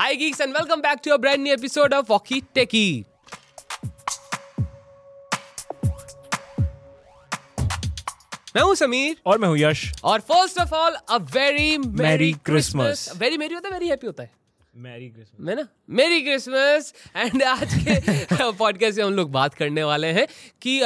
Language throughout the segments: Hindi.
Hi, geeks, and welcome back to a brand new episode of Walkie Techie. मैं हूँ समीर। और मैं हूँ यश। और first of all a very merry Christmas very merry होता है वेरी हैप्पी होता है? मैरी क्रिसमस मैं ना? मेरी क्रिसमस एंड आज के पॉडकास्ट में हम लोग बात करने वाले हैं कि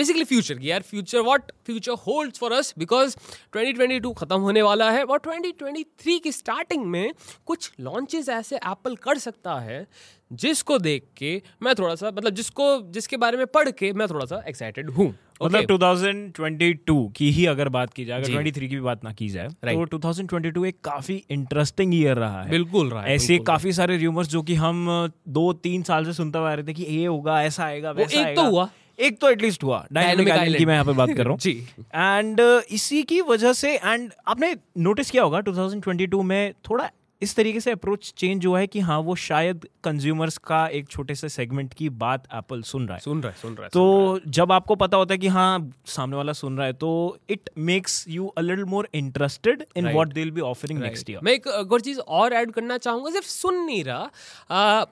बेसिकली फ्यूचर की यार future what future holds for us because 2022 खत्म होने वाला है और 2023 की स्टार्टिंग में कुछ लॉन्चेस ऐसे एप्पल कर सकता है जिसको देख के मैं थोड़ा सा मतलब जिसको जिसके बारे में पढ़ के मैं थोड़ा सा एक्साइटेड हूँ मतलब 2022 की ही अगर बात की जाए। अगर 23 की भी बात ना की जाए Right. तो 2022 एक काफ़ी इंटरेस्टिंग ईयर रहा है बिल्कुल रहा है, ऐसे काफ़ी सारे र्यूमर्स जो कि हम दो तीन साल से सुनते आ रहे थे कि ये होगा ऐसा आएगा वैसा एक आएगा। तो हुआ। एक तो एटलीस्ट हुआ डायनामिक आइलैंड की मैं यहाँ पे बात कर रहा हूँ जी। एंड इसी की वजह से एंड आपने नोटिस किया होगा 2022 में थोड़ा इस तरीके से अप्रोच चेंज हुआ है कि हाँ वो शायद कंज्यूमर्स का एक छोटे से सेगमेंट की बात एप्पल सुन रहा है सुन रहा है सुन रहा है तो है। जब आपको पता होता है कि हाँ सामने वाला सुन रहा है तो it makes you a little more interested in. What they will be offering next year मैं एक एक और चीज़ और ऐड करना चाहूँगा सिर्फ़ सुन नहीं रहा आ,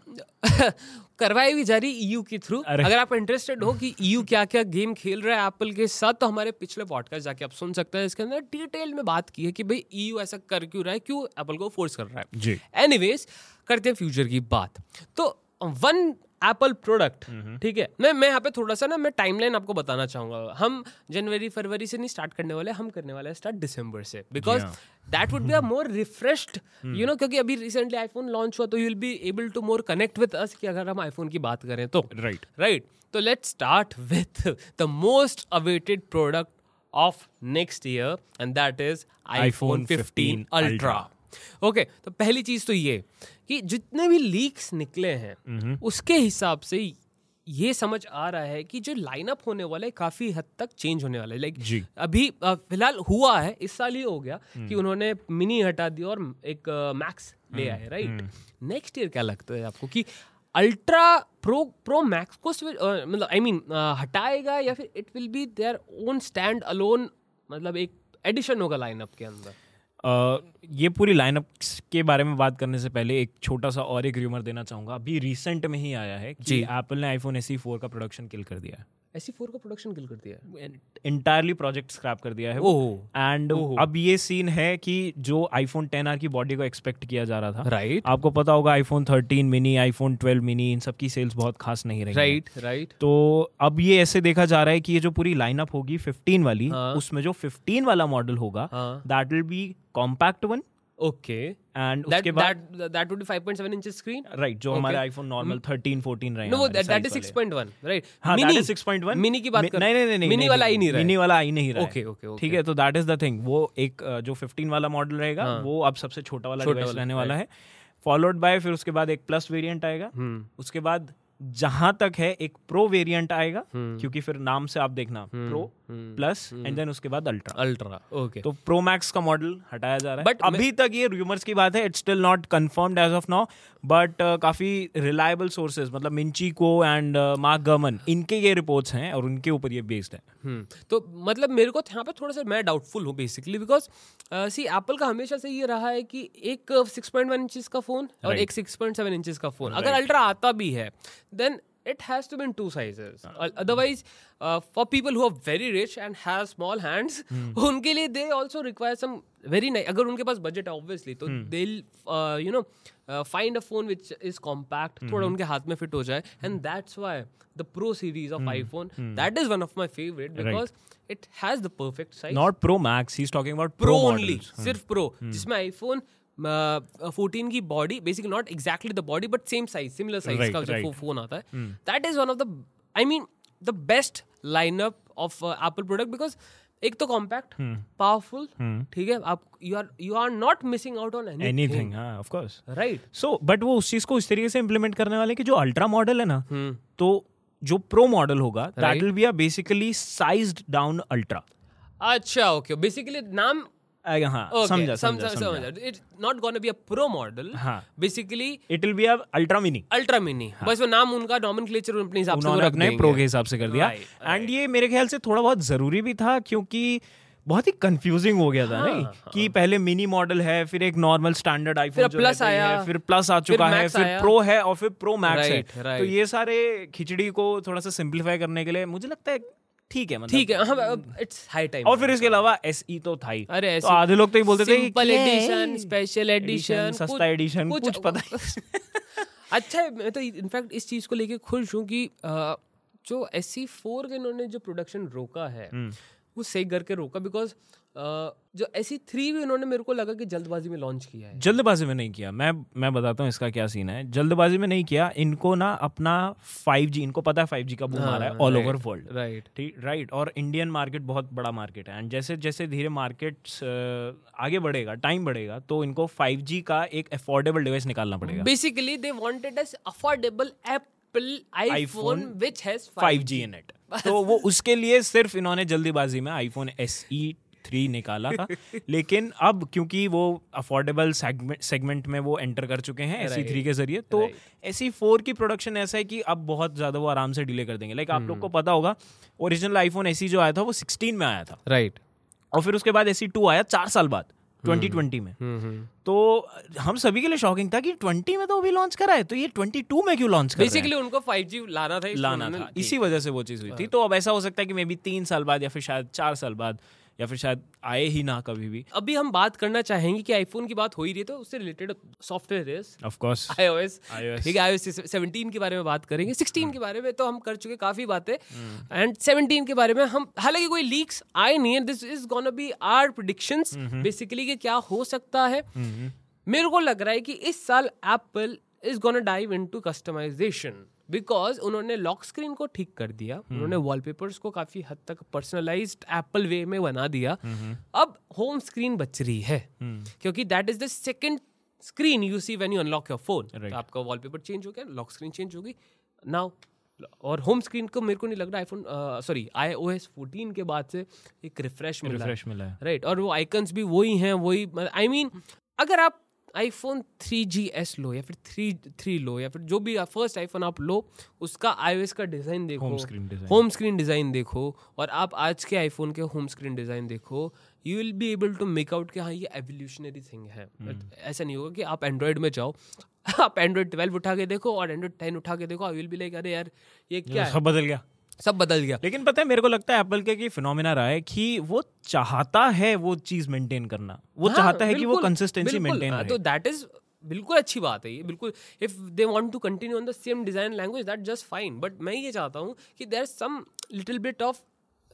करवाई भी जा रही ईयू के थ्रू अगर आप इंटरेस्टेड हो कि ईयू क्या क्या गेम खेल रहा है एप्पल के साथ तो हमारे पिछले पॉडकास्ट जाके आप सुन सकते हैं। इसके अंदर डिटेल में बात की है कि भाई ईयू ऐसा कर क्यों रहा है क्यों एप्पल को फोर्स कर रहा है। एनी एनीवेज करते हैं फ्यूचर की बात। तो वन एप्पल प्रोडक्ट ठीक है? मैं मैं यहाँ पे थोड़ा सा ना मैं टाइमलाइन आपको बताना चाहूँगा। हम जनवरी फरवरी से नहीं स्टार्ट करने वाले हम करने वाले स्टार्ट दिसंबर से। Because. That would be a more refreshed you know क्योंकि अभी रिसेंटली आईफोन लॉन्च हुआ तो you will be able to more connect with us कि अगर हम आईफोन की बात करें तो। राइट राइट तो let start with the most awaited product of next year and that is iPhone iPhone 15 15 ultra okay तो पहली चीज़ तो ये कि जितने भी लीक्स निकले हैं उसके हिसाब से ये समझ आ रहा है कि जो लाइनअप होने वाला है काफ़ी हद तक चेंज होने वाला है। लाइक। अभी फ़िलहाल हुआ है इस साल ही हो गया कि उन्होंने मिनी हटा दिया और एक मैक्स ले आए राइट नेक्स्ट ईयर क्या लगता है आपको कि अल्ट्रा प्रो प्रो मैक्स को मतलब आई मीन हटाएगा या फिर it will be their own stand alone मतलब एक एडिशन होगा लाइनअप के अंदर? ये पूरी लाइनअप के बारे में बात करने से पहले एक छोटा सा और एक र्यूमर देना चाहूँगा अभी रिसेंट में ही आया है कि। एप्पल ने आईफोन एस फोर का प्रोडक्शन किल कर दिया है ऐसी फोर का प्रोडक्शन किल कर दिया है इंटायरली प्रोजेक्ट स्क्रैप कर दिया है ओह एंड। अब ये सीन है कि जो आईफोन 10R की बॉडी को एक्सपेक्ट किया जा रहा था राइट right. आपको पता होगा आईफोन 13 मिनी आईफोन 12 मिनी इन सबकी सेल्स बहुत खास नहीं रही। राइट राइट तो अब ये ऐसे देखा जा रहा है कि ये जो पूरी लाइनअप होगी 15 वाली हाँ। उसमें जो 15 वाला मॉडल होगा that will be compact one okay and उसके बाद that that would be 5.7 inch screen right जो. हमारे आईफोन नॉर्मल 13 14 रहे नो दैट इज़ 6.1 राइट हाँ दैट इज़ 6.1 मिनी की बात कर। नहीं नहीं नहीं मिनी वाला ही नहीं रहा मिनी वाला ही नहीं रहा ओके ओके ठीक है तो दैट इज़ द थिंग वो एक जो 15 वाला मॉडल रहेगा हाँ। वो अब सबसे छोटा वाला डिवाइस रहने वाला है। फॉलोड बाय फिर उसके बाद एक प्लस वेरिएंट आएगा। हम्म। उसके बाद जहाँ तक है एक प्रो वेरिएंट आएगा हम्म। क्योंकि फिर नाम से आप देखना प्रो। प्लस एंड देन उसके बाद अल्ट्रा अल्ट्रा ओके तो प्रो मैक्स का मॉडल हटाया जा रहा है बट अभी तक ये रूमर्स की बात है it's still not confirmed as of now but काफ़ी रिलायबल सोर्सेज मतलब मिंची को एंड मार्क गमन इनके ये रिपोर्ट्स हैं और उनके ऊपर ये बेस्ड है हम्म, तो मतलब मेरे को यहाँ पे थोड़ा सा मैं डाउटफुल हूँ बेसिकली बिकॉज़ सी एप्पल का हमेशा से ये रहा है कि एक सिक्स पॉइंट वन इंचज का फ़ोन और एक सिक्स पॉइंट सेवन इंचज का फ़ोन अगर अल्ट्रा आता भी है then it has to be in two sizes otherwise for people who are very rich and have small hands उनके लिए they also require some very nice अगर उनके पास बजट है obviously तो हम्म। uh, know uh, find a phone which is compact हम्म। थोड़ा उनके हाथ में फिट हो जाए and that's why the pro series of iphone that is one of my favorite hmm. Right. because it has the perfect not pro max he is talking about pro pro only सिर्फ़ प्रो जिसमें आईफोन फोर्टीन की body basically not exactly the body but same size similar size का जो. फ़ोन आता है that is one of the I mean the best lineup of Apple product because एक तो कॉम्पैक्ट पावरफुल ठीक है? आप you are you are not missing out on anything हाँ of course right so but वो उस चीज़ को इस तरीके से इम्प्लीमेंट करने वाले कि जो अल्ट्रा मॉडल है ना हम्म। तो जो प्रो मॉडल होगा that will be a basically sized down ultra अच्छा ओके बेसिकली नाम समझा समझा समझा समझा। It's not gonna be a pro model हाँ। Basically it will be a ultra mini ultra mini बस वो नाम उनका नॉमेनक्लेचर अपने हिसाब से वो उन्होंने रख अपने प्रो के हिसाब से कर दिया। एंड ये मेरे ख्याल से थोड़ा बहुत ज़रूरी भी था क्योंकि बहुत ही कंफ्यूजिंग हो गया था हाँ, नहीं? हाँ। कि पहले मिनी मॉडल है फिर एक नॉर्मल स्टैंडर्ड आईफोन फिर Plus आया, फिर प्लस आ चुका है फिर प्रो है और फिर प्रो मैक्स है. तो ये सारे खिचड़ी को थोड़ा सा सिंप्लीफाई करने के लिए मुझे लगता है ठीक है मतलब ठीक है हाँ इट्स हाई टाइम और फिर इसके अलावा एसई तो था ही। अरे तो आधे लोग तो ही बोलते थे सिंपल एडिशन स्पेशल एडिशन सस्ता एडिशन कुछ पता ही अच्छा है मैं तो इनफैक्ट इस चीज़ को लेके खुश हूँ कि जो एस सी फोर के इन्होंने जो प्रोडक्शन रोका है वो सही करके रोका बिकॉज़ जो एस सी थ्री भी उन्होंने मेरे को लगा कि जल्दबाजी में लॉन्च किया है। जल्दबाजी में नहीं किया। मैं मैं बताता हूँ इसका क्या सीन है। जल्दबाजी में नहीं किया इनको ना अपना 5G इनको पता है 5G का बूम आ रहा है ऑल ओवर वर्ल्ड राइट ठीक राइट और इंडियन मार्केट बहुत बड़ा मार्केट है। एंड जैसे जैसे धीरे मार्केट आगे बढ़ेगा टाइम बढ़ेगा तो इनको 5G का एक अफोर्डेबल डिवाइस निकालना पड़ेगा। Basically they wanted affordable Apple iPhone which has 5G in it तो वो उसके लिए सिर्फ़ इन्होंने जल्दीबाजी में आईफोन एस ई थ्री निकाला था। लेकिन अब क्योंकि वो अफोर्डेबल सेगमेंट में वो एंटर कर चुके हैं एस थ्री के ज़रिए तो. एस फोर की प्रोडक्शन ऐसा है कि अब बहुत ज़्यादा वो आराम से डिले कर देंगे। लाइक आप लोग को पता होगा ओरिजिनल आईफोन एस जो आया था वो 16 में आया था। राइट और फिर उसके बाद एस टू आया चार साल बाद। 2020 में। तो हम सभी के लिए शॉकिंग था कि 20 में तो अभी लॉन्च करा है तो ये 22 में क्यों लॉन्च कर बेसिकली उनको फाइव जी लाना था लाना था इसी वजह से वो चीज़ हुई थी। तो अब ऐसा हो सकता है कि मे बी तीन साल बाद या फिर शायद चार साल बाद या फिर शायद आए ही ना कभी भी। अभी हम बात करना चाहेंगे कि आईफोन की बात हो ही रही है तो उससे related software is of course iOS. ठीक है iOS 17 के बारे में बात करेंगे। 16 के बारे में तो हम कर चुके काफ़ी बातें। एंड 17 के बारे में हम हालाँकि कोई लीक्स आए नहीं है this is gonna be our predictions basically कि क्या हो सकता है। मेरे को लग रहा है कि इस साल Apple is gonna dive into customization because उन्होंने लॉक स्क्रीन को ठीक कर दिया। उन्होंने वॉलपेपर्स को काफ़ी हद तक पर्सनलाइज एप्पल वे में बना दिया। अब होम स्क्रीन बच रही है। क्योंकि that is the second screen you see when you unlock your phone Right. आपका वॉलपेपर चेंज हो गया लॉक स्क्रीन चेंज होगी। नाउ और होम स्क्रीन को मेरे को नहीं लग रहा iPhone sorry I O S fourteen के बाद से एक रिफ्रेश मिल। रिफ्रेश मिला है। राइट और वो आइकन्स भी वही हैं वही आई मीन अगर आप आईफोन थ्री जी एस लो या फिर थ्री थ्री लो या फिर जो भी फ़र्स्ट आईफोन आप लो उसका आईओएस का डिज़ाइन देखो Home screen design. Home screen design देखो और आप आज के आईफोन के होम स्क्रीन डिज़ाइन देखो you will be able to make out कि हाँ ये एवोल्यूशनरी थिंग है हम्म। ऐसा नहीं होगा कि आप एंड्रॉयड में जाओ आप एंड्रॉइड ट्वेल्व उठा के देखो और एंड्रॉइड टेन उठा के देखो आई विल बी लाइक अरे यार ये क्या सब बदल गया सब बदल गया। लेकिन पता है मेरे को लगता है एप्पल के कि फिनोमिना रहा है कि वो चाहता है वो चीज़ मेंटेन करना। वो हाँ, चाहता है कि वो कंसिस्टेंसी मेंटेन हाँ, तो दैट इज़ बिल्कुल अच्छी बात है ये बिल्कुल। If they want to continue on the same design language that just fine but मैं ये चाहता हूँ कि there some little bit of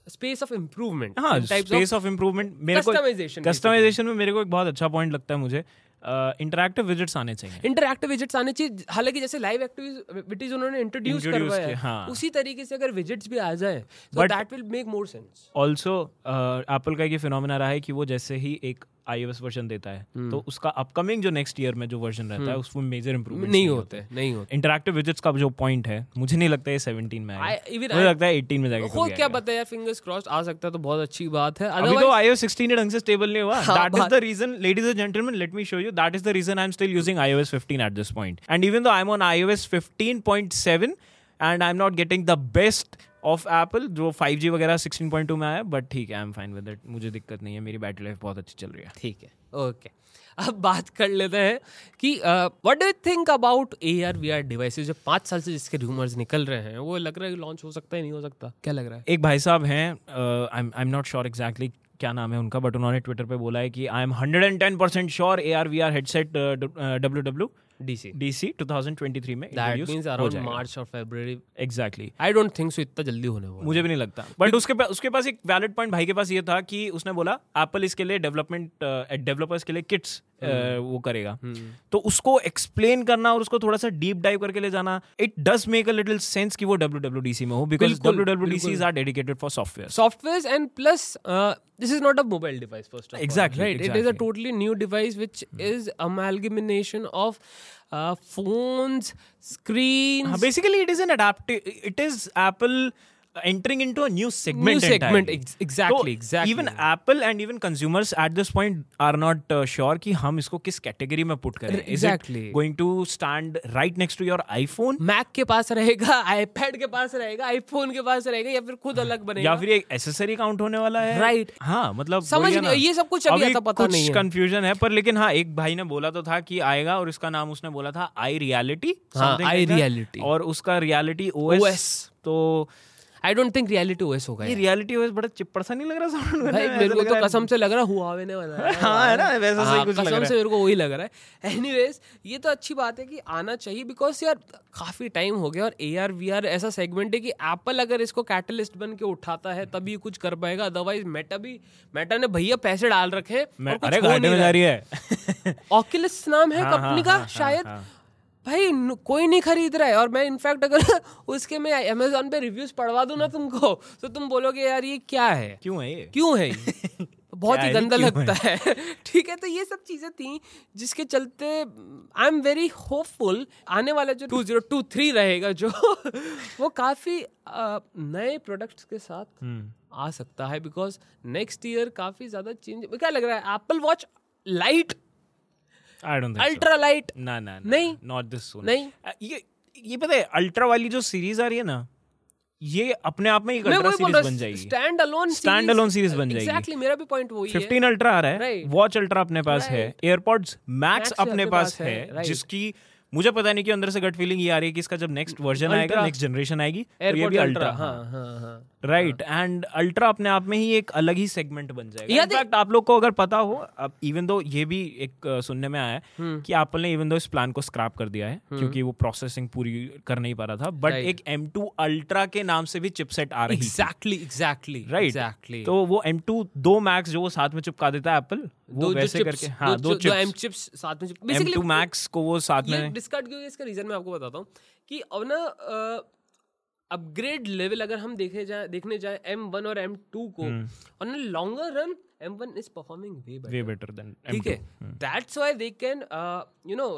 space of improvement हाँ स्पेस ऑफ़ इम्प्रूवमेंट मेरे को कस्टमाइजेशन में मेरे को एक बहुत अच्छा पॉइंट लगता है मुझे। इंटरैक्टिव विजिट्स आने चाहिए इंटरैक्टिव विजिट्स आने चाहिए हालाँकि जैसे लाइव एक्टिविटीज़ उन्होंने इंट्रोड्यूस करवाया है हाँ। उसी तरीके से अगर विजिट्स भी आ जाए तो that will make more sense also Apple का ये फिनोमेना रहा है कि वो जैसे ही एक आई वर्जन देता है हम्म। तो उसका अपकमिंग जो नेक्स्ट ईयर में जो वर्जन रहता है हम्म। उसमें मेजर इंप्रूवमेंट नहीं होते नहीं होते। इंटरेक्टिव विजिट्स का जो पॉइंट है मुझे नहीं लगता है तो बहुत अच्छी बात है। Reason ladies and gentleman let me show you that is the reason I am still using iOS fifteen at this point and even though I am on iOS fifteen point seven and I am not getting the best of apple जो 5G वगैरह 16.2 में आया बट ठीक है I am fine with it मुझे दिक्कत नहीं है मेरी बैटरी लाइफ बहुत अच्छी चल रही है। ठीक है ओके अब बात कर लेते हैं कि what do you think about A R V R devices जो पाँच साल से जिसके रूमर्स निकल रहे हैं वो लग रहा है लॉन्च हो सकता है नहीं हो सकता? क्या लग रहा है? एक भाई साहब हैं I am not sure exactly क्या नाम है उनका बट उन्होंने ट्विटर पे बोला है कि I am hundred and ten percent sure A R V R headset W W DC DC two thousand twenty three में दैट मींस अराउंड मार्च और फरवरी exactly I don't think so इतना जल्दी होने वाला मुझे भी नहीं लगता। बट उसके पास उसके पास एक वैलिड पॉइंट भाई के पास ये था कि उसने बोला एप्पल इसके लिए डेवलपमेंट डेवलपर्स के लिए किट्स वो करेगा तो उसको एक्सप्लेन करना और उसको थोड़ा सा डीप डाइव करके ले जाना it does make a little sense कि वो डब्ल्यू में हो बिकॉज़ डब्ल्यू बिल्कुल। Are dedicated for software and plus uh, this is not a mobile device first of exactly all Exactly, right it is a totally new device which mm. is amalgamation of uh, phones screens basically it is an adaptive it is Apple entering into a new segment. New segment, ex- exactly, तो exactly. Even Apple and even consumers at this point are not uh, sure कि हम इसको किस कैटेगरी में पुट करें. Exactly. Is it going to stand right next to your iPhone? Mac के पास रहेगा आईपैड के पास रहेगा आईफोन के पास रहेगा या फिर खुद अलग बनेगा या फिर एक एसेसरी काउंट होने वाला है Right. हाँ मतलब समझ नहीं-। ये सब कुछ अभी ऐसा पता कुछ नहीं है। कंफ्यूजन है पर लेकिन हाँ एक भाई ने बोला तो था कि आएगा और इसका नाम उसने बोला था आई रियलिटी हाँ, iReality। और उसका रियलिटी ओएस OS तो I don't think reality OS होगा ये रियलिटी ओएस बड़ा चिपड़ सा नहीं लग रहा साउंड करने भाई मेरे को तो कसम से लग रहा है हुआवे ने बनाया है। हाँ, है ना, वैसा सही हाँ, कुछ लग रहा है। कसम से मेरे को वही लग रहा है। एनीवेज ये तो अच्छी बात है कि आना चाहिए बिकॉज़ यार काफ़ी टाइम हो गया और ए आर वी आर ऐसा सेगमेंट है कि एप्पल अगर इसको कैटलिस्ट बन के उठाता है तभी कुछ कर पाएगा। अदरवाइज़ मेटा भी मेटा ने भैया पैसे डाल रखे हैं और कुछ अरे घाटे में जा रही है। ऑक्यूलस नाम है कंपनी हाँ, का शायद। भाई कोई नहीं खरीद रहा है। और मैं इनफैक्ट अगर उसके मैं अमेजोन पे रिव्यूज़ पढ़वा दूँ ना तुमको तो तुम बोलोगे यार ये क्या है? क्यों है ये? क्यों है ये? बहुत ही गंदा लगता है? ठीक है तो ये सब चीज़ें थी जिसके चलते आई एम वेरी होपफुल आने वाला जो 2023 रहेगा जो वो काफ़ी नए प्रोडक्ट्स के साथ हम्म। आ सकता है बिकॉज़ नेक्स्ट ईयर काफ़ी ज़्यादा चेंज क्या लग रहा है? Apple watch light I don't ultra light ना ना नहीं। नॉट दिस सून नहीं। ये ये पता है अल्ट्रा वाली जो सीरीज़ आ रही है ना ये अपने आप में एक अल्ट्रा सीरीज़ बन जाएगी stand alone Stand alone series बन जाएगी। एग्जैक्टली मेरा भी पॉइंट वही है 15 अल्ट्रा आ रहा है Right. वॉच अल्ट्रा अपने पास है. एयरपॉड्स मैक्स अपने पास है, है. जिसकी मुझे पता नहीं कि अंदर से गट फीलिंग ये आ रही है कि इसका जब नेक्स्ट वर्जन आएगा नेक्स्ट जनरेशन आएगी तो ये भी अल्ट्रा अल्ट्रा हाँ हाँ हाँ राइट एंड अल्ट्रा अपने आप में ही एक अलग ही सेगमेंट बन जाएगा। इनफैक्ट आप लोग को अगर पता हो अब इवन दो ये भी एक सुनने में आया है हम्म। कि एप्पल ने इवन दो इस प्लान को स्क्रैप कर दिया है क्योंकि वो प्रोसेसिंग पूरी कर नहीं पा रहा था बट Right. एक M2 अल्ट्रा के नाम से भी चिपसेट आ रही एग्जैक्टली एग्जैक्टली राइट तो वो M2 दो मैक्स जो वो साथ में चिपका देता है एप्पल वो वैसे करके हाँ दो एम चिप्स चिप्स साथ में M2 बेसिकली मैक्स को वो साथ में डिस्कार्ड क्यों इसका रीजन मैं आपको बताता हूँ कि अब ना अपग्रेड लेवल अगर हम देखे जाए देखने जाए M1 और M2 को हम्म। On longer run M1 is performing way way better than ठीक है? That's why they can you know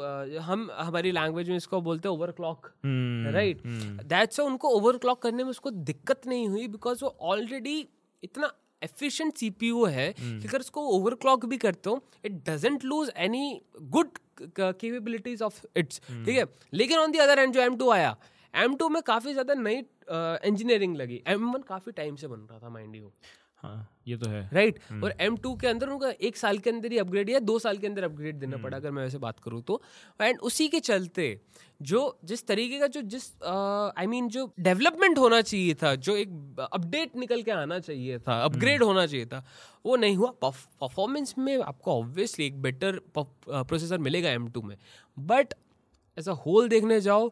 हम हमारी लैंग्वेज में इसको बोलते हैं ओवरक्लॉक हम्म, राइट दैट्स उनको ओवरक्लॉक करने में उसको दिक्कत नहीं हुई बिकॉज़ वो ऑलरेडी इतना एफिशिएंट सीपीयू है कि अगर उसको ओवरक्लॉक भी करते हो it doesn't lose any good capabilities of its ठीक है? लेकिन ऑन दी अदर एंड जो एम टू आया M2 में काफ़ी ज़्यादा नई इंजीनियरिंग लगी। एम वन काफ़ी टाइम से बन रहा था माइंड यू हाँ ये तो है। Right right? और M2 के अंदर उनका एक साल के अंदर ही अपग्रेड या दो साल के अंदर अपग्रेड देना पड़ा अगर मैं वैसे बात करूँ तो। एंड उसी के चलते जो जिस तरीके का जो जिस आई मीन जो डेवलपमेंट होना चाहिए था जो एक अपडेट निकल के आना चाहिए था अपग्रेड होना चाहिए था वो नहीं हुआ। परफॉर्मेंस में आपको ऑब्वियसली एक बेटर प्रोसेसर मिलेगा M2 में। बट एज अ होल देखने जाओ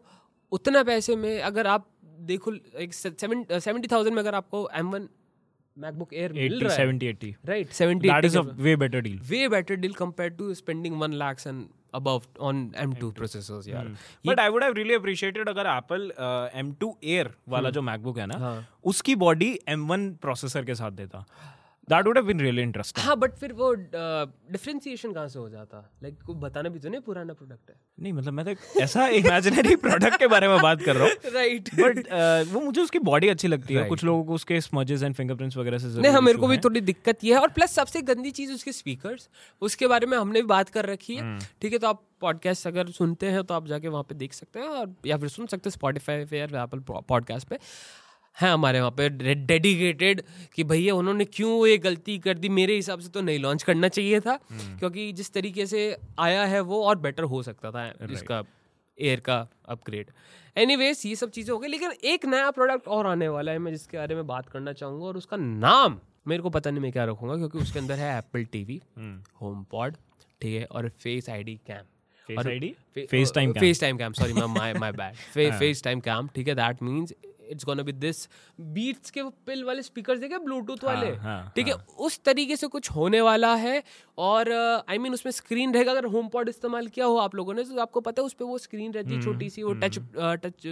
उतना पैसे में अगर आप देखो एक सेवेंटी थाउज़ेंड में अगर आपको M1 मैकबुक एयर मिल 80 रहा है 70 80 right 70 that is a 80 way better deal. way better deal compared to spending 1 lakhs and above on M2 processors यार but I would have really appreciated अगर एप्पल M2 एयर वाला जो मैकबुक है ना हाँ। उसकी बॉडी M1 प्रोसेसर के साथ देता। That would have been really interesting हाँ बट फिर वो डिफरेंशिएशन कहाँ से हो जाता? लाइक को बताना भी तो नहीं पुराना प्रोडक्ट है। नहीं मतलब मैं तो ऐसा इमेजिनरी प्रोडक्ट के बारे में बात कर रहा हूँ। राइट बट वो मुझे उसकी बॉडी अच्छी लगती है। कुछ लोगों को उसके स्मजेस एंड फिंगरप्रिंट्स वगैरह से नहीं मेरे को भी थोड़ी दिक्कत ये है। और प्लस सबसे गंदी चीज़ उसके स्पीकर्स उसके बारे में हमने भी बात कर रखी है। ठीक है तो आप पॉडकास्ट अगर सुनते हैं तो आप जाके वहाँ पे देख सकते हैं और या फिर सुन सकते हैं स्पॉटिफाई पे या एप्पल पॉडकास्ट पे। है हमारे वहाँ पे डेडिकेटेड कि भैया उन्होंने क्यों ये गलती कर दी? मेरे हिसाब से तो नहीं लॉन्च करना चाहिए था क्योंकि जिस तरीके से आया है वो और बेटर हो सकता था इसका एयर का अपग्रेड एनीवेज ये सब चीज़ें हो गई लेकिन एक नया प्रोडक्ट और आने वाला है मैं जिसके बारे में बात करना चाहूँगा और उसका नाम मेरे को पता नहीं मैं क्या रखूँगा क्योंकि उसके अंदर है एप्पल टीवी होम पॉड ठीक है और face ID cam Face ID? FaceTime cam. FaceTime cam sorry my my bad FaceTime cam ठीक है that means it's gonna be this Beats के वो पिल वाले स्पीकर देखे ब्लूटूथ वाले? हाँ, ठीक है उस तरीके से कुछ होने वाला है और आई मीन उसमें स्क्रीन रहेगा अगर होम पॉड इस्तेमाल किया हो आप लोगों ने तो आपको पता है उस पर वो स्क्रीन रहती है छोटी सी वो टच टच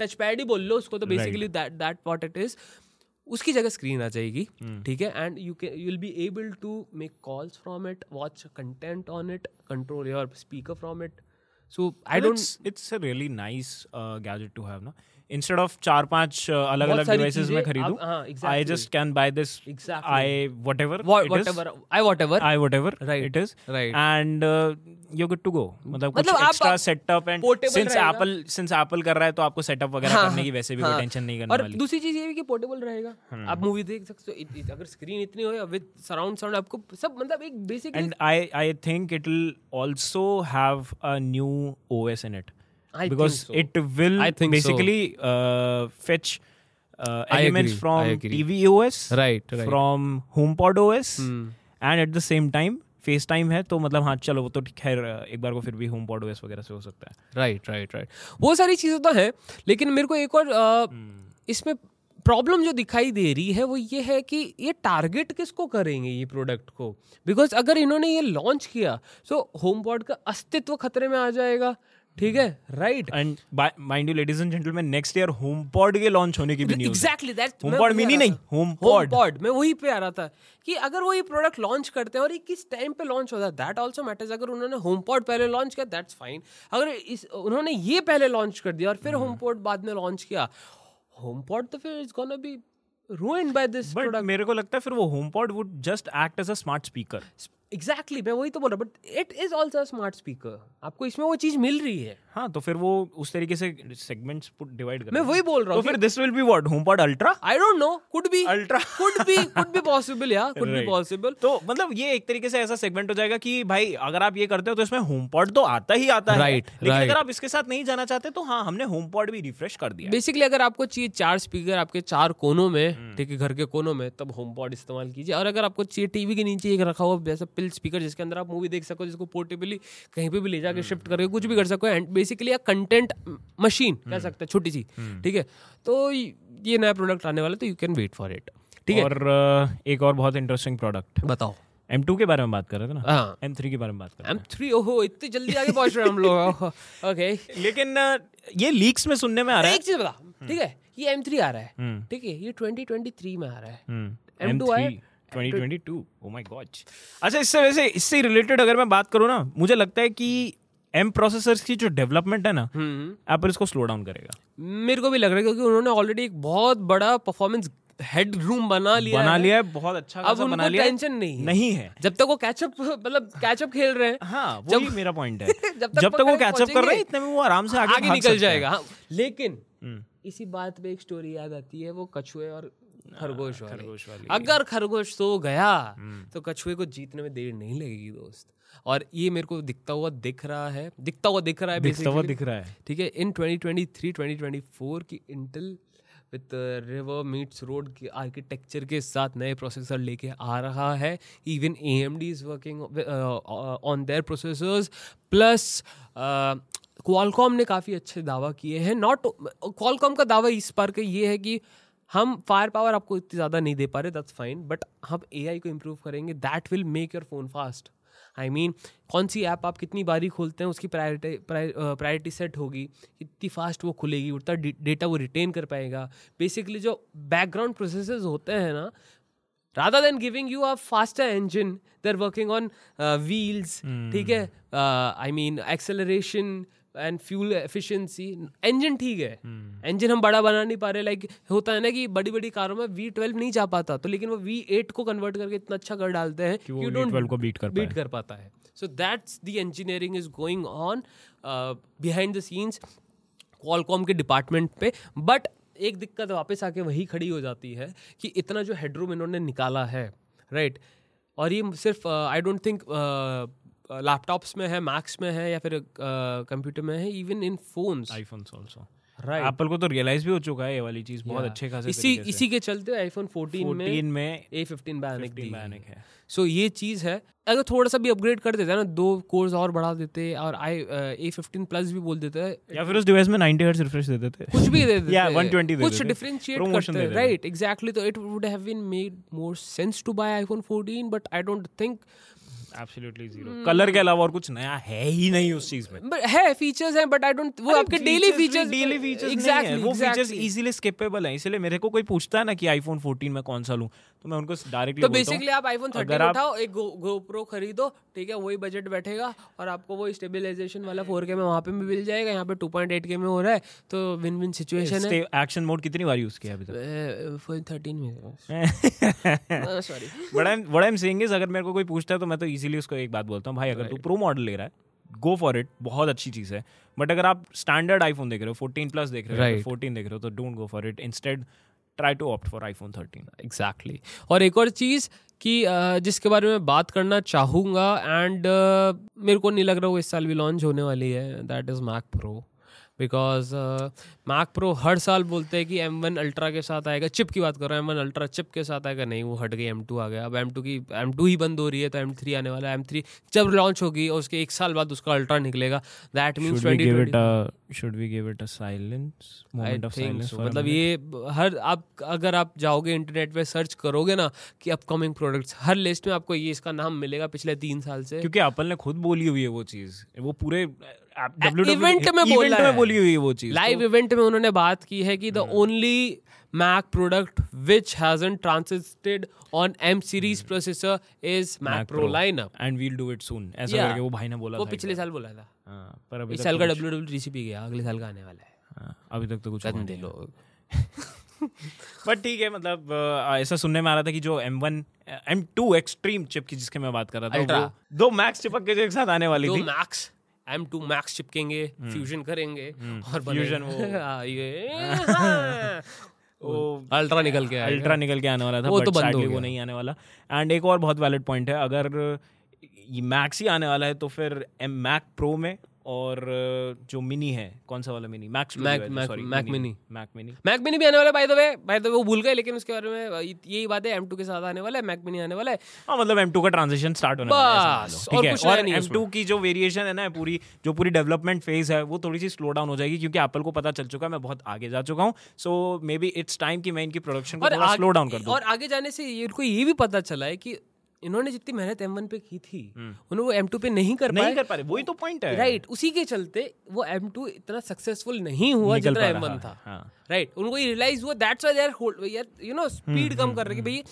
टच पैड ही बोल लो उसको तो basically that that what it is उसकी जगह स्क्रीन आ जाएगी ठीक है and you can you will be able to make calls from it watch content on it control your speaker from it so I don't it's it's a really nice uh, gadget to have ना इंस्टेड ऑफ़ चार पाँच अलग अलग सारी डिवाइसेस चीज़ें में आप- खरीदूं हाँ, I exactly. Just can buy this Exactly. I whatever What- it is, whatever I whatever I whatever Right, it is right. and uh, you're good to go मतलब कुछ मतलब आप- एक्स्ट्रा आप सेटअप एंड portable सिंस रहेगा। एप्पल सिंस एप्पल कर रहा है तो आपको सेटअप वगैरह हाँ, करने की वैसे भी कोई हाँ। टेंशन नहीं करने और वाली हम्म। दूसरी चीज़ ये भी कि पोर्टेबल रहेगा आप मूवी देख सकते हो इत- इत- अगर स्क्रीन इतनी हो विद सराउंड साउंड आपको सब मतलब एक basic and I I think it will also have a new OS in it I because so. it will I think basically so. uh, fetch uh, elements from I. TV OS Right, right. from HomePod OS Hmm. and at the same time FaceTime है तो मतलब हाँ चलो वो तो खैर एक बार को फिर भी होम पॉड वगैरह से हो सकता है राइट राइट राइट वो सारी चीज़ें तो है लेकिन मेरे को एक और अ, इसमें प्रॉब्लम जो दिखाई दे रही है वो ये है कि ये टारगेट किसको करेंगे ये प्रोडक्ट को? बिकॉज़ अगर इन्होंने ये लॉन्च किया तो होम पॉड का अस्तित्व खतरे में आ जाएगा। ठीक है? Right and mind you ladies and gentleman next year HomePod के लॉन्च होने की भी news exactly that HomePod mini नहीं, HomePod. पॉड मैं वही पे आ रहा था कि अगर वो ये प्रोडक्ट लॉन्च करते हैं और ये किस टाइम पे लॉन्च होता है दैट आल्सो मैटर्स अगर उन्होंने होम पॉड पहले लॉन्च किया दैट्स फाइन अगर इस उन्होंने ये पहले लॉन्च कर दिया और फिर होम पॉड बाद में लॉन्च किया होम पॉड तो फिर it's gonna be ruined by this but product. मेरे को लगता है फिर वो HomePod would just act as a smart speaker exactly मैं वही तो बोल रहा but it is also smart speaker आपको इसमें वो चीज़ मिल रही है। हाँ तो फिर वो उस तरीके से सेगमेंट्स डिवाइड कर मैं वही बोल रहा तो हूँ फिर this will be what HomePod ultra I don't know could be Ultra. Could be could be possible या कुड बी पॉसिबल तो मतलब ये एक तरीके से ऐसा सेगमेंट हो जाएगा कि भाई अगर आप ये करते हो तो इसमें होम पॉड तो आता ही आता है। लेकिन right. अगर आप इसके साथ नहीं जाना चाहते तो हाँ हमने होम पॉड भी रिफ्रेश कर दिया बेसिकली अगर आपको चाहिए चार स्पीकर आपके चार कोनों हम्म। में ठीक है घर के कोनों में तब होम पॉड इस्तेमाल कीजिए। और अगर आपको चाहिए टीवी के नीचे एक रखा हुआ वैसा पिल स्पीकर जिसके अंदर आप मूवी देख सको जिसको पोर्टेबली कहीं पे भी ले हम्म। जाके शिफ्ट करके कुछ भी कर सको and basically a content machine. कह सकते हैं छोटी सी ठीक है? तो ये नया प्रोडक्ट आने वाला तो you can wait for it ठीक है? और एक और बहुत इंटरेस्टिंग प्रोडक्ट बताओ। M2 के बारे में बात कर रहे थे ना? हाँ। M3 के बारे में बात कर रहे एम थ्री ओहो इतनी जल्दी आगे पहुँच रहे हैं हम लोग ओके लेकिन ये लीक्स में सुनने में आ रहा है। एक चीज़ बता ठीक है? ये एम थ्री आ रहा है ठीक है? ये 2023 में आ रहा है। हम्म, M2 आया? 2022 ओ माय गॉड अच्छा इससे वैसे इससे रिलेटेड अगर मैं बात करूँ ना मुझे लगता है कि एम प्रोसेसर्स की जो डेवलपमेंट है ना हम्म एप्पल इसको स्लो डाउन करेगा। मेरे को भी लग रहा है क्योंकि उन्होंने ऑलरेडी एक बहुत बड़ा परफॉर्मेंस हेड रूम बना लिया बना है। लिया है बहुत अच्छा अब खासा बना लिया टेंशन नहीं है। नहीं है। जब तक वो कैचअप मतलब कैचअप खेल रहे हैं। हाँ वही मेरा पॉइंट है। जब तक जब तक वो कैचअप कर रहे हैं इतने में वो आराम से आगे आगे निकल जाएगा। हाँ लेकिन हम्म, इसी बात पे एक स्टोरी याद आती है वो कछुए और खरगोश वाली। खरगोश वाली। अगर खरगोश सो गया हम्म। तो कछुए को जीतने में देर नहीं लगेगी दोस्त। और ये मेरे को दिखता हुआ दिख रहा है दिखता हुआ दिख रहा है दिखता हुआ दिख रहा है। ठीक है इन 2023 2024 की Intel with river meets road के आर्किटेक्चर के साथ नए प्रोसेसर लेके आ रहा है। Even A M D is working on their processors plus Qualcomm ने काफ़ी अच्छे दावा किए हैं। नॉट क्वालकॉम का दावा इस बार का ये है कि हम फायर पावर आपको इतनी ज़्यादा नहीं दे पा रहे दैट्स फाइन बट हम एआई को इम्प्रूव करेंगे। That will make your phone fast I I mean mean, कौन सी ऐप आप कितनी बारी खोलते हैं उसकी प्रायोरिटी प्रायोरिटी सेट होगी कितनी फास्ट वो खुलेगी उतना डेटा वो रिटेन कर पाएगा। बेसिकली जो बैकग्राउंड प्रोसेस होते हैं ना rather than giving you a faster engine they are working on wheels ठीक है? I mean acceleration and fuel efficiency engine ठीक है। इंजन हम बड़ा बना नहीं पा रहे लाइक होता है ना कि बड़ी बड़ी कारों में वी ट्वेल्व नहीं जा पाता तो लेकिन वो वी एट को कन्वर्ट करके इतना अच्छा कर डालते हैं कि वो V12 को beat कर बीट कर पाता है। So that's the engineering is going on behind the scenes Qualcomm के डिपार्टमेंट पे। बट एक दिक्कत वापस आके वही खड़ी हो जाती है कि इतना जो हेडरूम इन्होंने निकाला है राइट right? और ये सिर्फ़ आई डोंट थिंक लैपटॉप्स में है मैक्स में है या फिर कंप्यूटर में है even in phones iPhones also right Apple को तो रियलाइज़ भी हो चुका है ये वाली चीज़ बहुत अच्छे खासे इसी इसी के चलते आईफोन 14 में 14 में ए फिफ्टीन बैनिक 15 बैनिक है। सो ये चीज़ है। अगर थोड़ा सा भी अपग्रेड कर देते हैं ना दो कोर्स और बढ़ा देते और आई ए फिफ्टीन प्लस भी बोल देते। हैं या फिर उस डिवाइस में 90 हर्ट्ज रिफ्रेश दे देते। कुछ भी दे देते। Yeah, 120 दे कुछ डिफरेंशिएट करते। हैं राइट एग्जैक्टली तो it would have been made more sense to buy iPhone 14 but I don't think absolutely zero colour के अलावा और कुछ नया है ही नहीं उस चीज़ में। बट है फीचर्स हैं बट आई डोंट वो आपके daily features daily features exactly वो फीचर्स इजीली स्किपेबल हैं। इसलिए मेरे को कोई पूछता है ना कि आईफोन 14 में कौन सा लूँ? तो मैं उनको डायरेक्टली तो बेसिकली आप आईफोन 13 उठाओ एक GoPro खरीदो ठीक है वही बजट बैठेगा और आपको वो स्टेबलाइजेशन वाला 4K में वहाँ पे भी मिल जाएगा यहाँ पे 2.8K में हो रहा है तो विन विन सिचुएशन है एक्शन मोड कितनी बार यूज़ किया अभी तक? फ़ोन 13 में sorry I I am saying is अगर मेरे को कोई पूछता है तो मैं तो इजीली उसको एक बात बोलता हूँ भाई अगर तू प्रो मॉडल ले रहा है गो फॉर इट बहुत अच्छी चीज़ है। बट अगर आप स्टैंडर्ड आईफोन देख रहे हो फोर्टीन प्लस देख रहे हो फोर्टीन देख रहे हो तो don't go for it instead try to opt for iPhone thirteen exactly और एक और चीज़ कि जिसके बारे में बात करना चाहूँगा एंड मेरे को नहीं लग रहा वो इस साल भी लॉन्च होने वाली है that is Mac Pro because Mac Pro हर साल बोलते हैं कि एम वन अल्ट्रा के साथ आएगा। चिप की बात कर रहा हूँ एम वन अल्ट्रा चिप के साथ आएगा। नहीं वो हट गई एम टू आ गया। अब एम टू की एम टू ही बंद हो रही है तो एम थ्री आने वाला है। एम थ्री जब लॉन्च होगी और उसके एक साल बाद उसका अल्ट्रा निकलेगा। That means should we give it a silence moment of silence मतलब ये हर आप अगर आप जाओगे इंटरनेट पे सर्च करोगे ना कि अपकमिंग प्रोडक्ट्स हर लिस्ट में आपको ये इसका नाम मिलेगा पिछले तीन साल से। क्योंकि एप्पल ने खुद बोली हुई है वो चीज़। वो पूरे इवेंट में बोला में बोली हुई वो चीज़। लाइव इवेंट में उन्होंने बात की है कि the only Mac product which hasn't transited on M series processor is Mac, Mac Pro, Pro lineup and we'll do it soon ऐसा yeah. करके वो भाई ने बोला वो पिछले साल बोला था। हाँ, पर अभी इस साल का डब्ल्यू WWDC भी गया अगले साल का आने वाला है। हाँ, अभी तक तो कुछ नहीं। लोग। बट ठीक है मतलब ऐसा सुनने में आ रहा था कि जो M1 M2 एक्सट्रीम चिप की जिसके मैं बात कर रहा था दो मैक्स चिपक के एक साथ आने वाली थी। मैक्स एम टू मैक्स चिपकेंगे फ्यूजन हम्म। करेंगे हम्म। और फ्यूजन वो हाँ, ये अल्ट्रा निकल के अल्ट्रा निकल के आने वाला था वो तो बंद वो नहीं आने वाला। एंड एक और बहुत वैलिड पॉइंट है अगर मैक्स ही आने वाला है तो फिर एम मैक प्रो में और जो मिनी है कौन सा वाला mini max Mac Mac Mac mini Mac mini Mac mini भी आने वाला है by the way by the way वो भूल गए लेकिन उसके बारे में यही बात है M2 के साथ आने वाला है मैक मिनी आने वाला है। हाँ मतलब M2 का ट्रांजिशन स्टार्ट होने वाला है ठीक है और M2 की जो वेरिएशन है ना पूरी जो पूरी डेवलपमेंट फ़ेज़ है वो थोड़ी सी स्लो डाउन हो जाएगी क्योंकि एप्पल को पता चल चुका है मैं बहुत आगे जा चुका हूँ। So maybe it's time कि मैं इनकी प्रोडक्शन को स्लो डाउन कर दूँ। और आगे जाने से इनको ये भी पता चला है कि इन्होंने जितनी मेहनत एम वन पे की थी हम्म। उन्होंने वो एम टू पे नहीं कर नहीं कर पा रहे वही तो पॉइंट है। राइट उसी के चलते वो एम टू इतना सक्सेसफुल नहीं हुआ जितना एम वन था। राइट हाँ। उनको ये रियलाइज़ हुआ दैट्स वाई यार यू नो स्पीड कम कर रहे कि भाई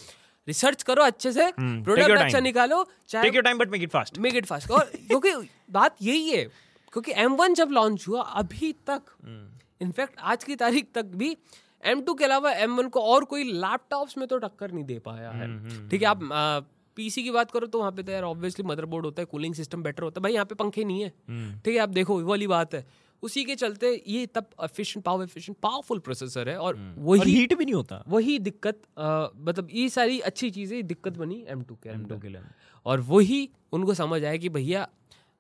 रिसर्च करो अच्छे से प्रोडक्ट हम्म, अच्छा निकालो take your time but make it fast make it fast और क्योंकि बात यही है क्योंकि एम वन जब लॉन्च हुआ अभी तक इनफैक्ट हम्म। आज की तारीख तक भी एम टू के अलावा एम वन को और कोई लैपटॉप्स में तो टक्कर नहीं दे पाया है। ठीक है आप पीसी की बात करो तो वहाँ पे तो यार ऑब्वियसली मदरबोर्ड होता है कूलिंग सिस्टम बेटर होता है। भाई यहाँ पे पंखे नहीं है। हम्म। ठीक है आप देखो वाली बात है। उसी के चलते ये तब efficient power efficient powerful processor है और वही वही हीट भी नहीं होता। वही दिक्कत मतलब ये सारी अच्छी चीज़ें दिक्कत बनी एम टू के एम टू के लिए। और वही उनको समझ आया कि भैया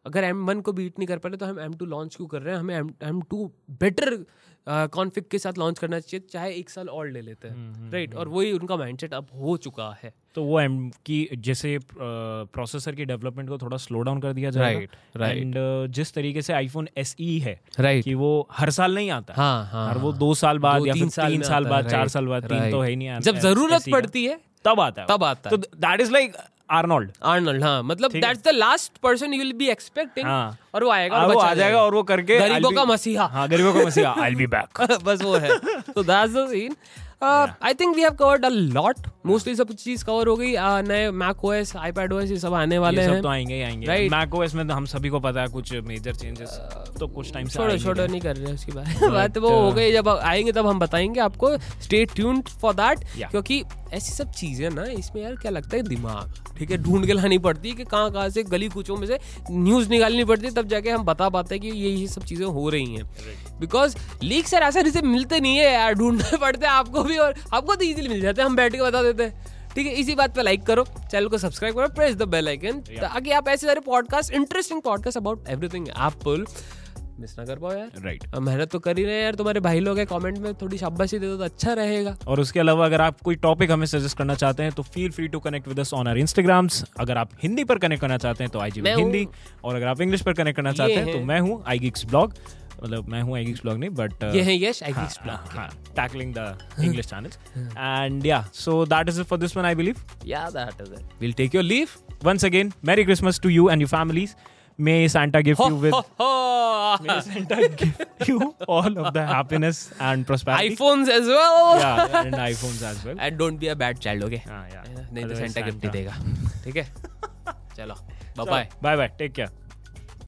अगर एम वन को बीट नहीं कर पा रहे तो हम एम टू लॉन्च क्यों कर रहे हैं? हमें एम टू बेटर कॉन्फिक के साथ लॉन्च करना चाहिए चाहे एक साल और ले लेते हैं राइट हम्म, हम्म, और हम्म। वही उनका माइंडसेट अब हो चुका है। तो वो एम की जैसे प्रोसेसर की डेवलपमेंट को थोड़ा स्लो डाउन कर दिया जाए राइट राइट एंड जिस तरीके से आईफोन एस ई है राइट कि वो हर साल नहीं आता। हाँ हाँ और वो दो साल बाद या फिर तीन साल बाद चार साल बाद तीन तो है नहीं आता जब ज़रूरत e पड़ती है तब आता है तब आता है। तो that is like Arnold Arnold हाँ मतलब that's the last person you will be expecting और वो आएगा और वो आ जाएगा और वो करके गरीबों का मसीहा। हाँ गरीबों का मसीहा आई विल बी बैक बस वो है। तो that's the scene I think we have covered a lot mostly सब चीज़ कवर हो गई। Uh, नए मैक ओएस आईपैड ओएस ये सब आने वाले हैं। तो आएँगे ही आएँगे। राइट मैक ओएस में तो हम सभी को पता है कुछ मेजर चेंजेस तो कुछ टाइम से छोड़ो छोड़ो नहीं कर रहे उसकी बात। बात वो हो गई जब आएँगे तब हम बताएँगे आपको। स्टे ट्यून्ड फॉर दैट क्योंकि ऐसी सब चीज़ें ना इसमें यार क्या लगता है दिमाग? ठीक है ढूंढ के लानी पड़ती है कि कहाँ कहाँ से गली कुचों में से न्यूज़ निकालनी पड़ती है तब जाके हम बता पाते हैं कि ये ये सब चीज़ें हो रही हैं। बिकॉज़ लीक सर ऐसे रिसे मिलते नहीं है यार ढूँढने पड़ते हैं आपको भी और आपको तो इजीली मिल जाते हैं हम बैठ के बता देते हैं। ठीक है इसी बात पे लाइक करो चैनल को सब्सक्राइब करो प्रेस द बेल आइकन ताकि आप ऐसे सारे podcast interesting podcast about everything Apple miss ना कर पाओ यार। Right right. मेहनत तो कर ही रहे यार तुम्हारे भाई लोग हैं कमेंट में थोड़ी शाबाशी दे दो तो अच्छा रहेगा। और उसके अलावा अगर आप कोई टॉपिक हमें सजेस्ट करना चाहते हैं तो feel free to connect with us on our Instagrams अगर आप हिंदी पर कनेक्ट करना चाहते हैं तो आई हिंदी। और अगर आप इंग्लिश पर कनेक्ट करना चाहते हैं तो मैं हूँ आई गिक्स ब्लॉग मतलब मैं हूँ एगिक्स ब्लॉग नहीं बट ये है यश आई हाँ, हाँ, tackling the English channels. And yeah, so that is it for this one, I believe. Yeah, that is it. We'll take your leave. Once again, Merry Christmas to you and your families. May Santa give you with Ho, ho. May Santa give you all of the happiness and prosperity. iPhones as well. Yeah, and iPhones as well. And don't be a bad child, okay? हाँ, yeah. नहीं तो Otherwise सेंटा गिफ्ट ही Santa- देगा ठीक है चलो bye bye Bye bye. Take care.